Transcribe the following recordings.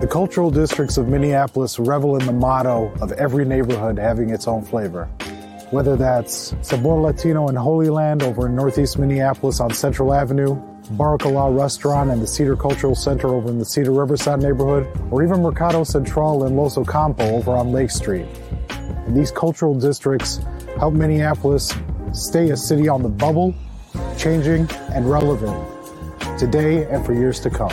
The cultural districts of Minneapolis revel in the motto of every neighborhood having its own flavor. Whether that's Sabor Latino in Holy Land over in Northeast Minneapolis on Central Avenue, Baracala Restaurant and the Cedar Cultural Center over in the Cedar Riverside neighborhood, or even Mercado Central in Los Ocampo over on Lake Street. And these cultural districts help Minneapolis stay a city on the bubble, changing and relevant today and for years to come.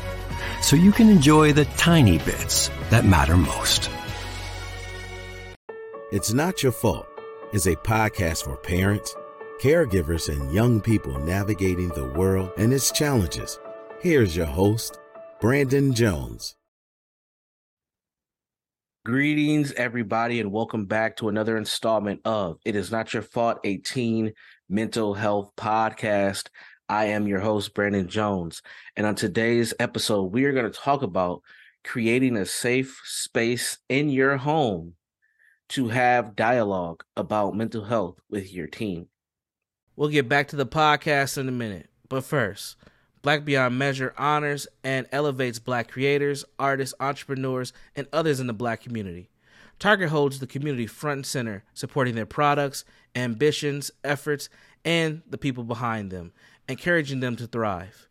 so you can enjoy the tiny bits that matter most. It's Not Your Fault is a podcast for parents, caregivers, and young people navigating the world and its challenges. Here's your host, Brandon Jones. Greetings, everybody, and welcome back to another installment of It Is Not Your Fault, a teen mental health podcast. I am your host, Brandon Jones. And on today's episode, we are going to talk about creating a safe space in your home to have dialogue about mental health with your team. We'll get back to the podcast in a minute. But first, Black Beyond Measure honors and elevates Black creators, artists, entrepreneurs, and others in the Black community. Target holds the community front and center, supporting their products, ambitions, efforts, and the people behind them encouraging them to thrive.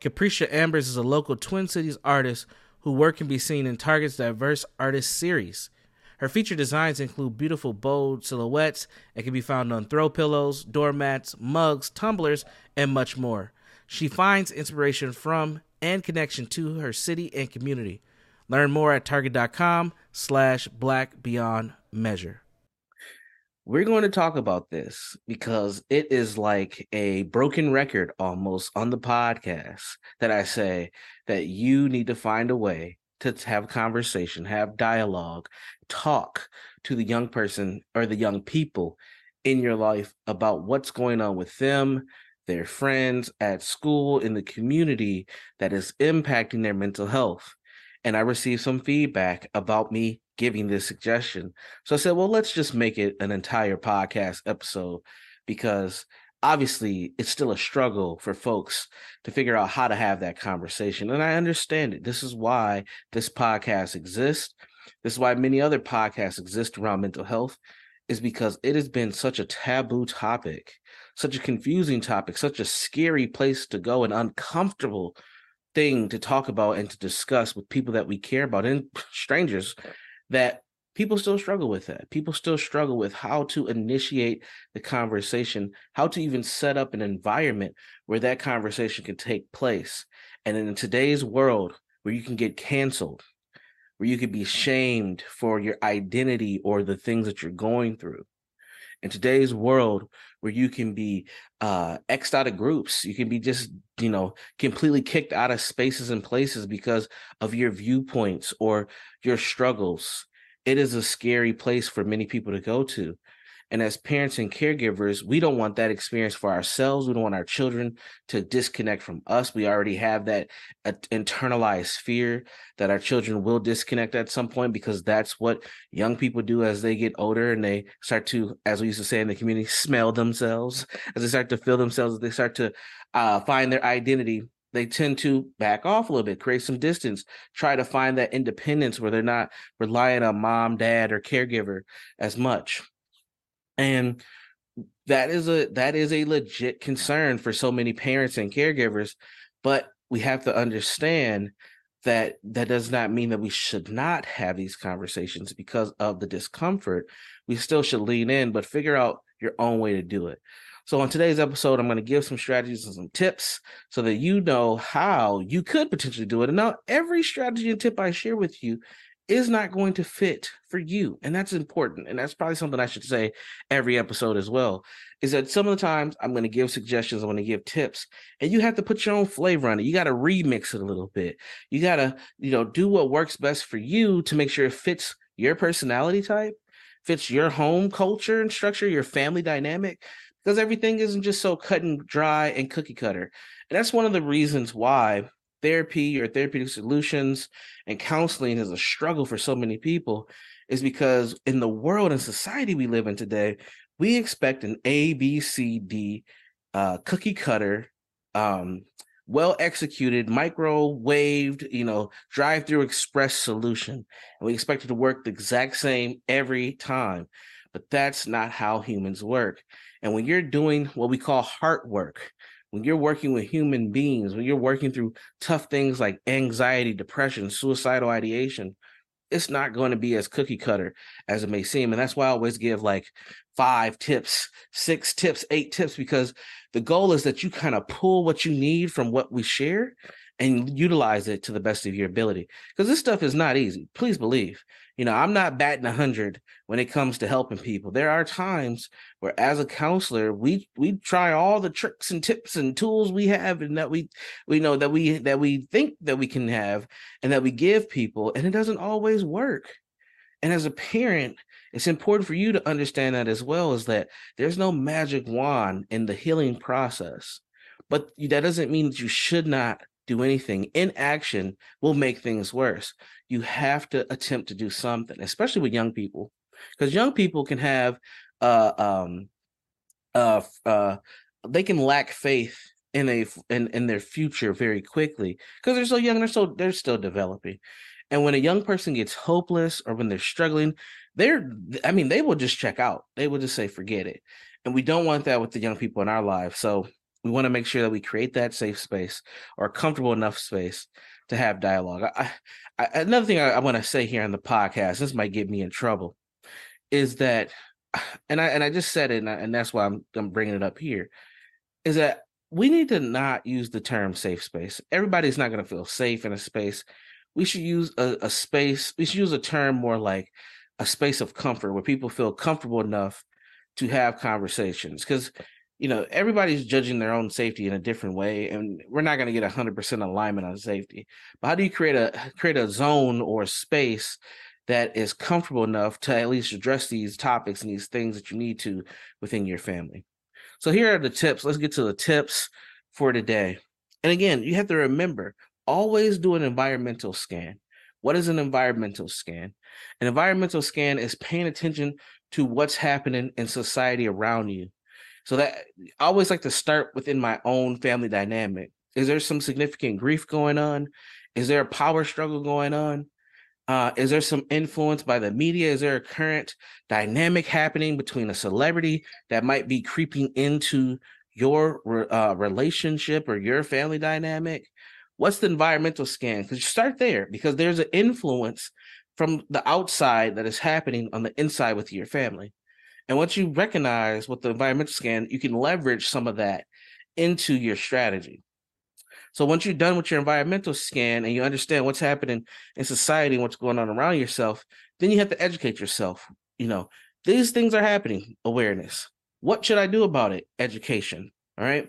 Capricia Ambers is a local Twin Cities artist whose work can be seen in Target's diverse artist series. Her featured designs include beautiful, bold silhouettes and can be found on throw pillows, doormats, mugs, tumblers, and much more. She finds inspiration from and connection to her city and community. Learn more at target.com slash black beyond measure we're going to talk about this because it is like a broken record almost on the podcast that I say that you need to find a way to have conversation, have dialogue, talk to the young person or the young people in your life about what's going on with them, their friends at school, in the community that is impacting their mental health. And I received some feedback about me giving this suggestion. So I said, well, let's just make it an entire podcast episode because obviously it's still a struggle for folks to figure out how to have that conversation. And I understand it. This is why this podcast exists. This is why many other podcasts exist around mental health, is because it has been such a taboo topic, such a confusing topic, such a scary place to go, an uncomfortable thing to talk about and to discuss with people that we care about and strangers that people still struggle with that. People still struggle with how to initiate the conversation, how to even set up an environment where that conversation can take place. And in today's world, where you can get canceled, where you can be shamed for your identity or the things that you're going through. In today's world, where you can be uh xed out of groups, you can be just, you know, completely kicked out of spaces and places because of your viewpoints or your struggles. It is a scary place for many people to go to. And as parents and caregivers, we don't want that experience for ourselves. We don't want our children to disconnect from us. We already have that uh, internalized fear that our children will disconnect at some point because that's what young people do as they get older and they start to, as we used to say in the community, smell themselves. As they start to feel themselves, as they start to uh, find their identity they tend to back off a little bit, create some distance, try to find that independence where they're not relying on mom, dad, or caregiver as much and that is a that is a legit concern for so many parents and caregivers but we have to understand that that does not mean that we should not have these conversations because of the discomfort. We still should lean in, but figure out your own way to do it. So, on today's episode, I'm going to give some strategies and some tips so that you know how you could potentially do it. And now, every strategy and tip I share with you is not going to fit for you. And that's important. And that's probably something I should say every episode as well. Is that some of the times I'm going to give suggestions, I'm going to give tips, and you have to put your own flavor on it. You got to remix it a little bit. You got to, you know, do what works best for you to make sure it fits your personality type, fits your home culture and structure, your family dynamic, because everything isn't just so cut and dry and cookie cutter. And that's one of the reasons why therapy or therapeutic solutions and counseling is a struggle for so many people is because in the world and society we live in today, we expect an A, B, C, D uh, cookie cutter, um, well executed, microwaved, you know, drive through express solution. And we expect it to work the exact same every time. But that's not how humans work. And when you're doing what we call heart work, when you're working with human beings, when you're working through tough things like anxiety, depression, suicidal ideation, it's not going to be as cookie cutter as it may seem. And that's why I always give like five tips, six tips, eight tips, because the goal is that you kind of pull what you need from what we share and utilize it to the best of your ability. Because this stuff is not easy. Please believe. You know, I'm not batting a hundred when it comes to helping people. There are times where, as a counselor, we we try all the tricks and tips and tools we have, and that we we know that we that we think that we can have, and that we give people, and it doesn't always work. And as a parent, it's important for you to understand that as well. Is that there's no magic wand in the healing process, but that doesn't mean that you should not do anything. Inaction will make things worse. You have to attempt to do something, especially with young people, because young people can have uh um uh uh they can lack faith in a in, in their future very quickly because they're so young they're so they're still developing and when a young person gets hopeless or when they're struggling they're i mean they will just check out they will just say forget it and we don't want that with the young people in our lives so we want to make sure that we create that safe space or comfortable enough space to have dialogue. I, I, another thing I, I want to say here on the podcast, this might get me in trouble, is that, and I and I just said it, and, and that's why I'm I'm bringing it up here, is that we need to not use the term safe space. Everybody's not going to feel safe in a space. We should use a, a space. We should use a term more like a space of comfort where people feel comfortable enough to have conversations because you know everybody's judging their own safety in a different way and we're not going to get 100% alignment on safety. But how do you create a create a zone or a space that is comfortable enough to at least address these topics and these things that you need to within your family? So here are the tips. Let's get to the tips for today. And again you have to remember always do an environmental scan. What is an environmental scan? An environmental scan is paying attention to what's happening in society around you so that I always like to start within my own family dynamic. Is there some significant grief going on? Is there a power struggle going on? Uh, is there some influence by the media? Is there a current dynamic happening between a celebrity that might be creeping into your uh, relationship or your family dynamic? What's the environmental scan? Because you start there because there's an influence from the outside that is happening on the inside with your family. And once you recognize what the environmental scan, you can leverage some of that into your strategy. So once you're done with your environmental scan and you understand what's happening in society and what's going on around yourself, then you have to educate yourself. You know, these things are happening, awareness. What should I do about it? Education. All right.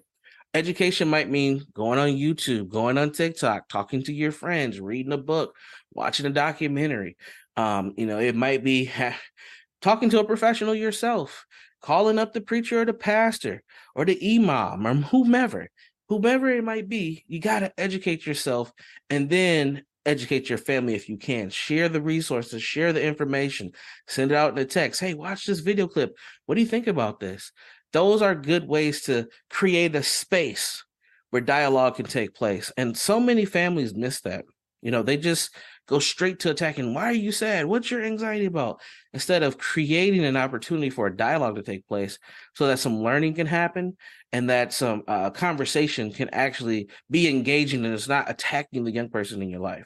Education might mean going on YouTube, going on TikTok, talking to your friends, reading a book, watching a documentary. Um, you know, it might be talking to a professional yourself, calling up the preacher or the pastor or the imam or whomever, whomever it might be, you got to educate yourself and then educate your family if you can. Share the resources, share the information, send it out in a text. Hey, watch this video clip. What do you think about this? Those are good ways to create a space where dialogue can take place. And so many families miss that. You know, they just go straight to attacking. Why are you sad? What's your anxiety about? Instead of creating an opportunity for a dialogue to take place so that some learning can happen and that some uh, conversation can actually be engaging and it's not attacking the young person in your life.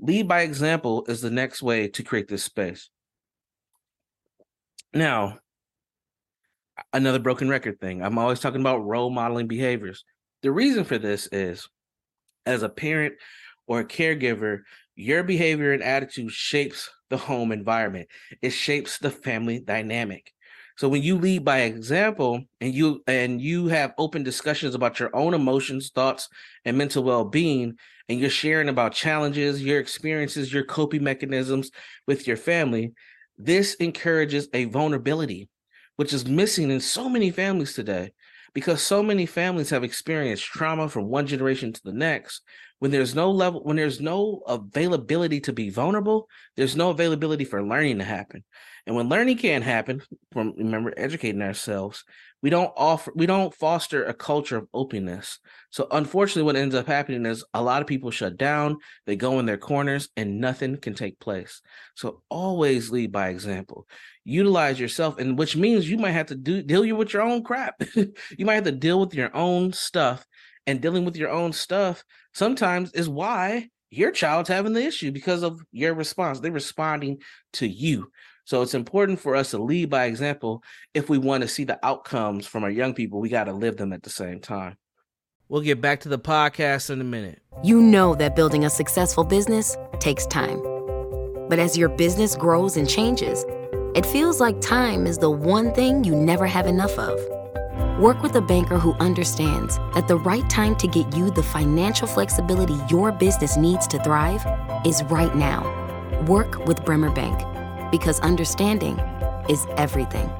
Lead by example is the next way to create this space. Now, another broken record thing. I'm always talking about role modeling behaviors. The reason for this is as a parent or a caregiver, your behavior and attitude shapes the home environment. It shapes the family dynamic. So when you lead by example and you and you have open discussions about your own emotions, thoughts, and mental well-being, and you're sharing about challenges, your experiences, your coping mechanisms with your family, this encourages a vulnerability, which is missing in so many families today because so many families have experienced trauma from one generation to the next. When there's no level when there's no availability to be vulnerable there's no availability for learning to happen. And when learning can't happen from remember educating ourselves, we don't offer we don't foster a culture of openness. So unfortunately, what ends up happening is a lot of people shut down, they go in their corners, and nothing can take place. So always lead by example. Utilize yourself, and which means you might have to do deal with your own crap. you might have to deal with your own stuff. And dealing with your own stuff sometimes is why your child's having the issue because of your response. They're responding to you. So it's important for us to lead by example. If we want to see the outcomes from our young people, we got to live them at the same time. We'll get back to the podcast in a minute. You know that building a successful business takes time. But as your business grows and changes, it feels like time is the one thing you never have enough of. Work with a banker who understands that the right time to get you the financial flexibility your business needs to thrive is right now. Work with Bremer Bank because understanding is everything.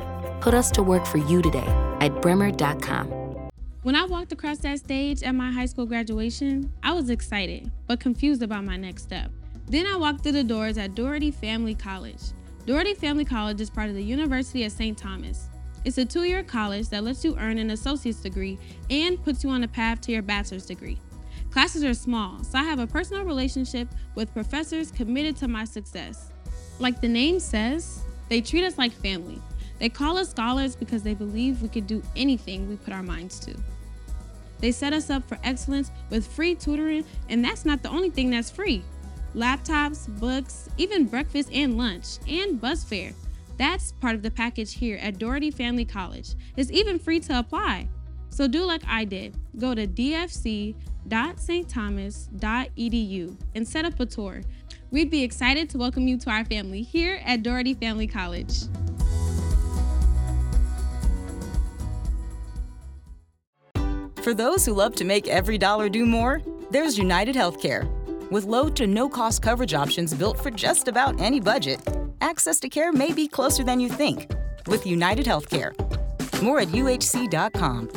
Put us to work for you today at bremer.com. When I walked across that stage at my high school graduation, I was excited, but confused about my next step. Then I walked through the doors at Dougherty Family College. Dougherty Family College is part of the University of St. Thomas. It's a two year college that lets you earn an associate's degree and puts you on a path to your bachelor's degree. Classes are small, so I have a personal relationship with professors committed to my success. Like the name says, they treat us like family. They call us scholars because they believe we could do anything we put our minds to. They set us up for excellence with free tutoring, and that's not the only thing that's free. Laptops, books, even breakfast and lunch, and bus fare. That's part of the package here at Dougherty Family College. It's even free to apply. So do like I did. Go to dfc.stthomas.edu and set up a tour. We'd be excited to welcome you to our family here at Dougherty Family College. For those who love to make every dollar do more, there's United Healthcare. With low to no cost coverage options built for just about any budget, access to care may be closer than you think. With United Healthcare. More at uhc.com.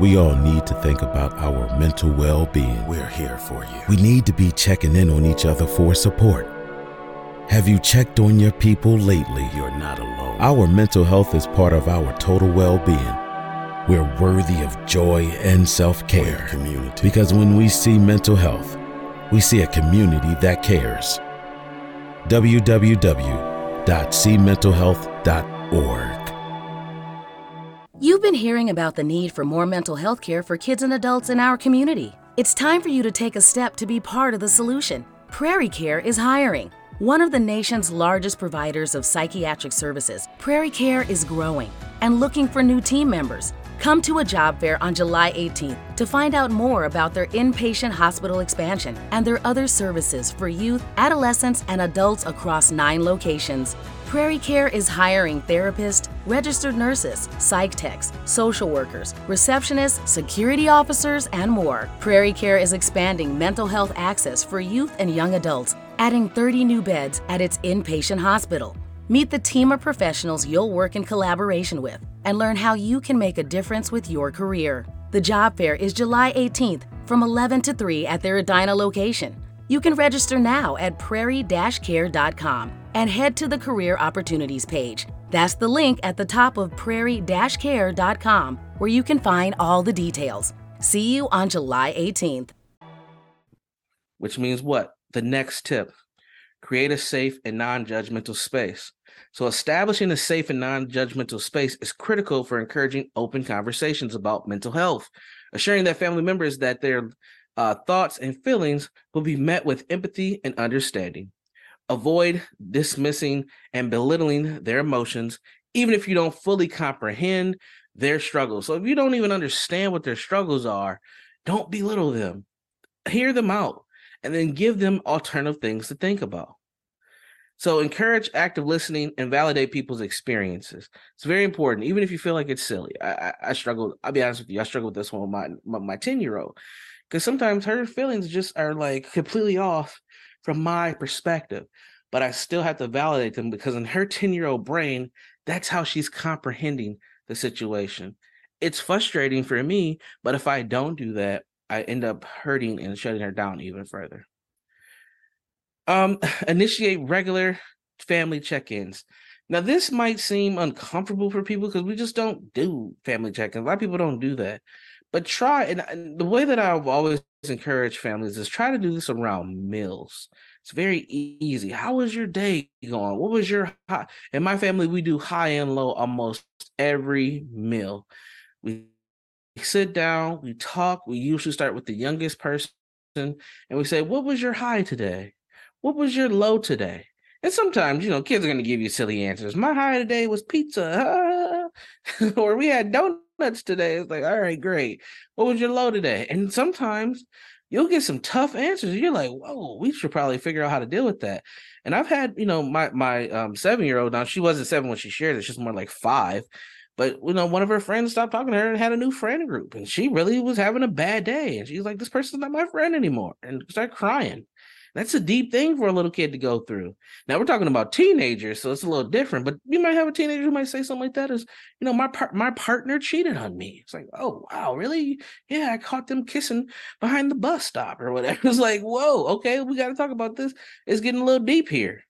We all need to think about our mental well being. We're here for you. We need to be checking in on each other for support. Have you checked on your people lately? You're not alone. Our mental health is part of our total well being. We're worthy of joy and self care. Community. Because when we see mental health, we see a community that cares. www.cmentalhealth.org You've been hearing about the need for more mental health care for kids and adults in our community. It's time for you to take a step to be part of the solution. Prairie Care is hiring. One of the nation's largest providers of psychiatric services, Prairie Care is growing and looking for new team members. Come to a job fair on July 18th to find out more about their inpatient hospital expansion and their other services for youth, adolescents, and adults across nine locations. Prairie Care is hiring therapists, registered nurses, psych techs, social workers, receptionists, security officers, and more. Prairie Care is expanding mental health access for youth and young adults, adding 30 new beds at its inpatient hospital. Meet the team of professionals you'll work in collaboration with and learn how you can make a difference with your career. The job fair is July 18th from 11 to 3 at their Edina location. You can register now at prairie-care.com and head to the Career Opportunities page. That's the link at the top of prairie-care.com where you can find all the details. See you on July 18th. Which means what? The next tip create a safe and non judgmental space. So, establishing a safe and non judgmental space is critical for encouraging open conversations about mental health, assuring that family members that they're uh, thoughts and feelings will be met with empathy and understanding. Avoid dismissing and belittling their emotions, even if you don't fully comprehend their struggles. So if you don't even understand what their struggles are, don't belittle them. Hear them out and then give them alternative things to think about. So encourage active listening and validate people's experiences. It's very important, even if you feel like it's silly. I, I, I struggle. I'll be honest with you. I struggle with this one with my my ten year old because sometimes her feelings just are like completely off from my perspective, but I still have to validate them because in her ten year old brain, that's how she's comprehending the situation. It's frustrating for me, but if I don't do that, I end up hurting and shutting her down even further. Um, initiate regular family check-ins. Now, this might seem uncomfortable for people because we just don't do family check-ins. A lot of people don't do that. But try and, and the way that I've always encouraged families is try to do this around meals. It's very easy. How was your day going? What was your high? In my family, we do high and low almost every meal. We sit down, we talk. We usually start with the youngest person, and we say, "What was your high today? What was your low today?" And sometimes, you know, kids are going to give you silly answers. My high today was pizza, or we had donuts today. It's like, all right, great. What was your low today? And sometimes you'll get some tough answers. You're like, whoa, we should probably figure out how to deal with that. And I've had, you know, my my um, seven year old now. She wasn't seven when she shared it. She's more like five. But you know, one of her friends stopped talking to her and had a new friend group, and she really was having a bad day. And she's like, "This person's not my friend anymore," and start crying. That's a deep thing for a little kid to go through. Now we're talking about teenagers, so it's a little different. But you might have a teenager who might say something like that: "Is you know, my par- my partner cheated on me." It's like, "Oh wow, really? Yeah, I caught them kissing behind the bus stop or whatever." It's like, "Whoa, okay, we got to talk about this. It's getting a little deep here."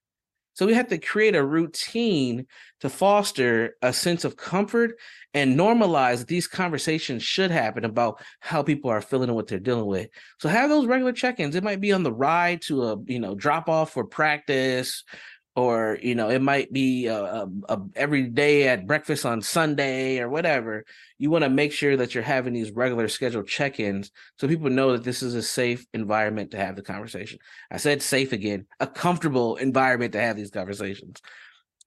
So we have to create a routine to foster a sense of comfort and normalize that these conversations should happen about how people are feeling and what they're dealing with. So have those regular check-ins. It might be on the ride to a you know drop off for practice, or you know it might be a, a, a every day at breakfast on Sunday or whatever. You want to make sure that you're having these regular scheduled check-ins so people know that this is a safe environment to have the conversation. I said safe again, a comfortable environment to have these conversations.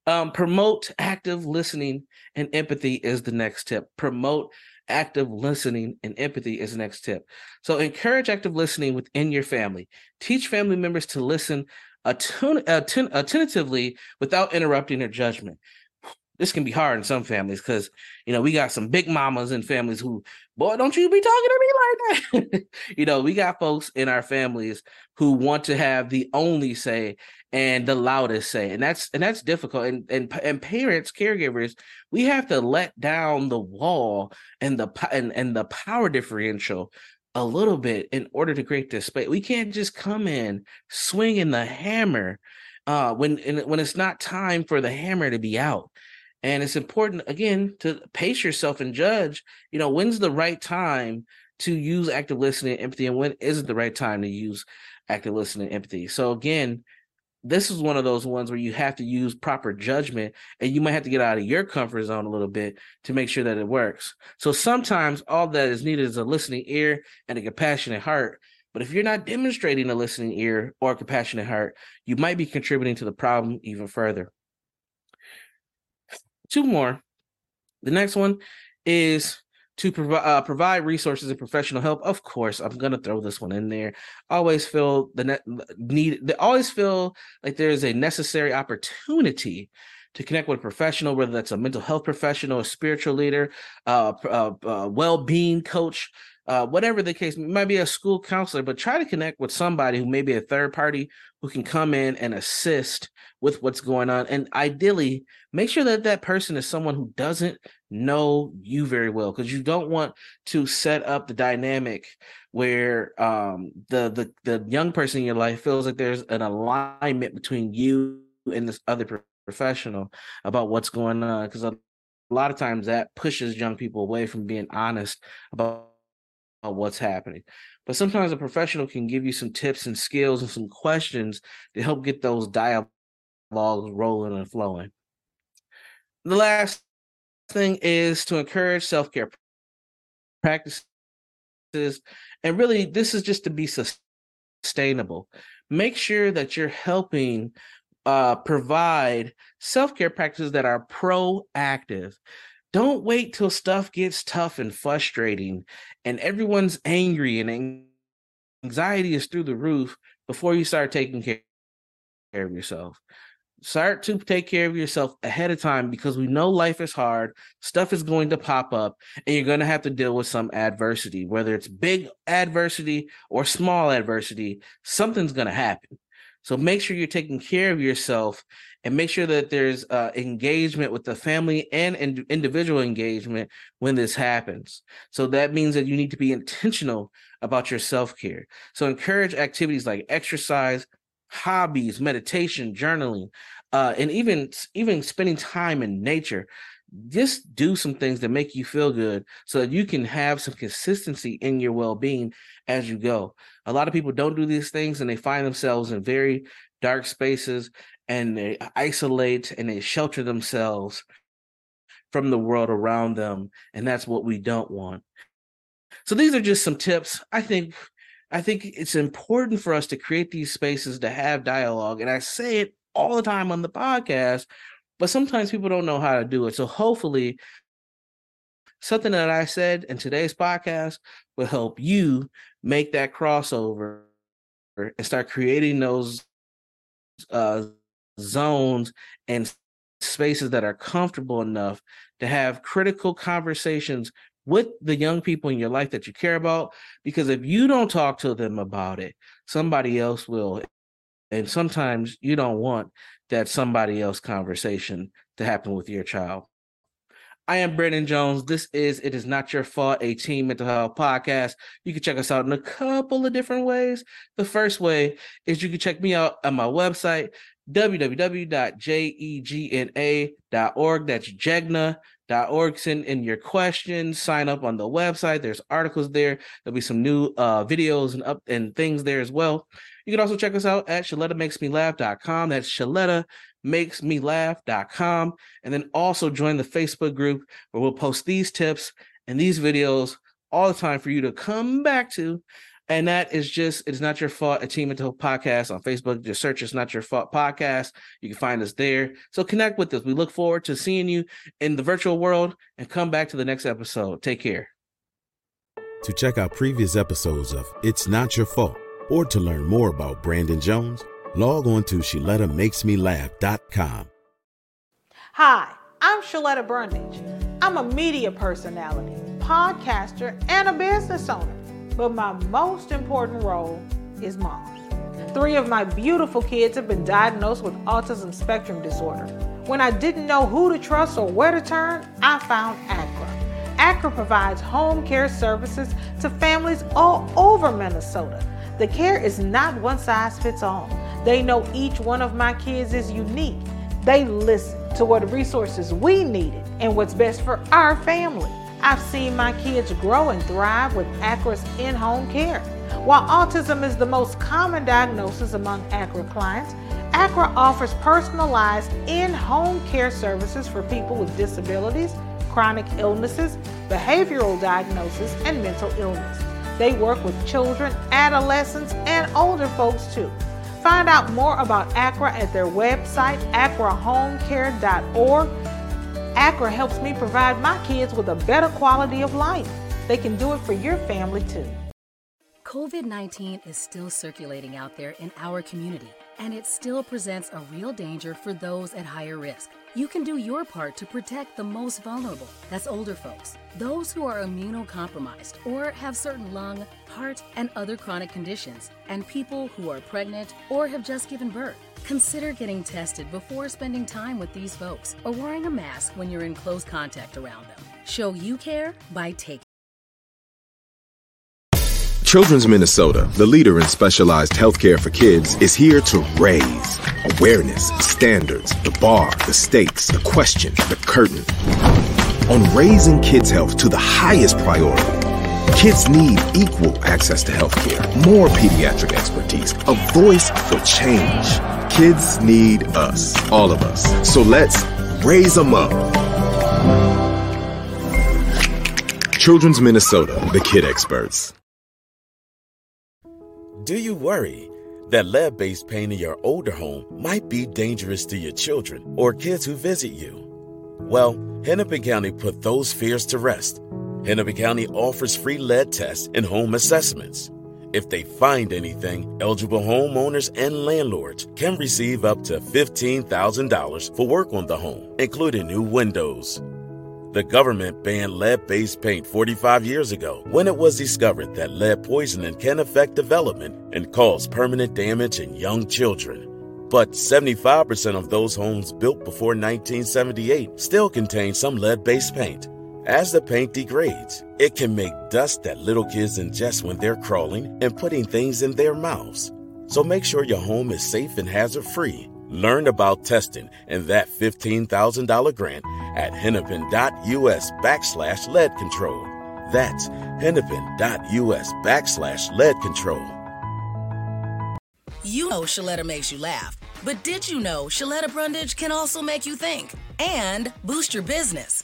Um, promote active listening and empathy is the next tip. Promote active listening and empathy is the next tip. So encourage active listening within your family. Teach family members to listen atten- attentively without interrupting their judgment. This can be hard in some families because you know we got some big mamas and families who, boy, don't you be talking to me like that. you know, we got folks in our families who want to have the only say and the loudest say, and that's and that's difficult. And and and parents, caregivers, we have to let down the wall and the and and the power differential a little bit in order to create this space. We can't just come in swinging the hammer uh, when when it's not time for the hammer to be out. And it's important again to pace yourself and judge. You know, when's the right time to use active listening and empathy, and when isn't the right time to use active listening and empathy. So again, this is one of those ones where you have to use proper judgment and you might have to get out of your comfort zone a little bit to make sure that it works. So sometimes all that is needed is a listening ear and a compassionate heart. But if you're not demonstrating a listening ear or a compassionate heart, you might be contributing to the problem even further. Two more. The next one is to provide uh, provide resources and professional help. Of course, I'm gonna throw this one in there. always feel the ne- need. They always feel like there is a necessary opportunity to connect with a professional, whether that's a mental health professional, a spiritual leader, uh, uh, uh well-being coach, uh, whatever the case, might be a school counselor, but try to connect with somebody who may be a third party who can come in and assist with what's going on. And ideally, make sure that that person is someone who doesn't know you very well, because you don't want to set up the dynamic where um, the the the young person in your life feels like there's an alignment between you and this other professional about what's going on. Because a lot of times that pushes young people away from being honest about what's happening. But sometimes a professional can give you some tips and skills and some questions to help get those dialogues rolling and flowing. The last thing is to encourage self care practices And really, this is just to be sustainable. Make sure that you're helping uh, provide self care practices that are proactive. Don't wait till stuff gets tough and frustrating and everyone's angry and anxiety is through the roof before you start taking care of yourself. Start to take care of yourself ahead of time because we know life is hard, stuff is going to pop up, and you're going to have to deal with some adversity, whether it's big adversity or small adversity, something's going to happen. So make sure you're taking care of yourself and make sure that there's uh, engagement with the family and in- individual engagement when this happens. So that means that you need to be intentional about your self care. So encourage activities like exercise, hobbies, meditation, journaling, uh, and even even spending time in nature. Just do some things that make you feel good so that you can have some consistency in your well being as you go. A lot of people don't do these things and they find themselves in very dark spaces and they isolate and they shelter themselves from the world around them. And that's what we don't want. So these are just some tips. I think I think it's important for us to create these spaces to have dialogue. And I say it all the time on the podcast, but sometimes people don't know how to do it. So hopefully, something that I said in today's podcast will help you make that crossover and start creating those uh, zones and spaces that are comfortable enough to have critical conversations with the young people in your life that you care about. Because if you don't talk to them about it, somebody else will. And sometimes you don't want that somebody else conversation to happen with your child. I am Brandon Jones. This is It Is Not Your Fault, a teen mental health podcast. You can check us out in a couple of different ways. The first way is you can check me out on my website, www.jegna.org. That's Jegna org. Send in your questions, sign up on the website. There's articles there. There'll be some new uh, videos and up and things there as well. You can also check us out at ShalettaMakesMeLaugh.com. That's ShalettaMakesMeLaugh.com. And then also join the Facebook group where we'll post these tips and these videos all the time for you to come back to and that is just It's Not Your Fault, a Team Mental podcast on Facebook. Just search It's Not Your Fault podcast. You can find us there. So connect with us. We look forward to seeing you in the virtual world and come back to the next episode. Take care. To check out previous episodes of It's Not Your Fault or to learn more about Brandon Jones, log on to ShalettaMakesMeLaugh.com. Hi, I'm Shaletta Brundage. I'm a media personality, podcaster, and a business owner but my most important role is mom. Three of my beautiful kids have been diagnosed with autism spectrum disorder. When I didn't know who to trust or where to turn, I found ACRA. ACRA provides home care services to families all over Minnesota. The care is not one size fits all. They know each one of my kids is unique. They listen to what resources we needed and what's best for our family. I've seen my kids grow and thrive with ACRA's in home care. While autism is the most common diagnosis among ACRA clients, ACRA offers personalized in home care services for people with disabilities, chronic illnesses, behavioral diagnosis, and mental illness. They work with children, adolescents, and older folks too. Find out more about ACRA at their website, acrahomecare.org ACRA helps me provide my kids with a better quality of life. They can do it for your family too. COVID 19 is still circulating out there in our community, and it still presents a real danger for those at higher risk. You can do your part to protect the most vulnerable. That's older folks, those who are immunocompromised or have certain lung, heart, and other chronic conditions, and people who are pregnant or have just given birth. Consider getting tested before spending time with these folks or wearing a mask when you're in close contact around them. Show you care by taking. Children's Minnesota, the leader in specialized healthcare for kids, is here to raise awareness, standards, the bar, the stakes, the question, the curtain. On raising kids' health to the highest priority, kids need equal access to healthcare, more pediatric expertise, a voice for change. Kids need us, all of us. So let's raise them up. Children's Minnesota, the kid experts. Do you worry that lead based paint in your older home might be dangerous to your children or kids who visit you? Well, Hennepin County put those fears to rest. Hennepin County offers free lead tests and home assessments. If they find anything, eligible homeowners and landlords can receive up to $15,000 for work on the home, including new windows. The government banned lead based paint 45 years ago when it was discovered that lead poisoning can affect development and cause permanent damage in young children. But 75% of those homes built before 1978 still contain some lead based paint. As the paint degrades, it can make dust that little kids ingest when they're crawling and putting things in their mouths. So make sure your home is safe and hazard free. Learn about testing and that $15,000 grant at hennepin.us backslash lead control. That's hennepin.us backslash lead control. You know Shaletta makes you laugh, but did you know Shaletta Brundage can also make you think and boost your business?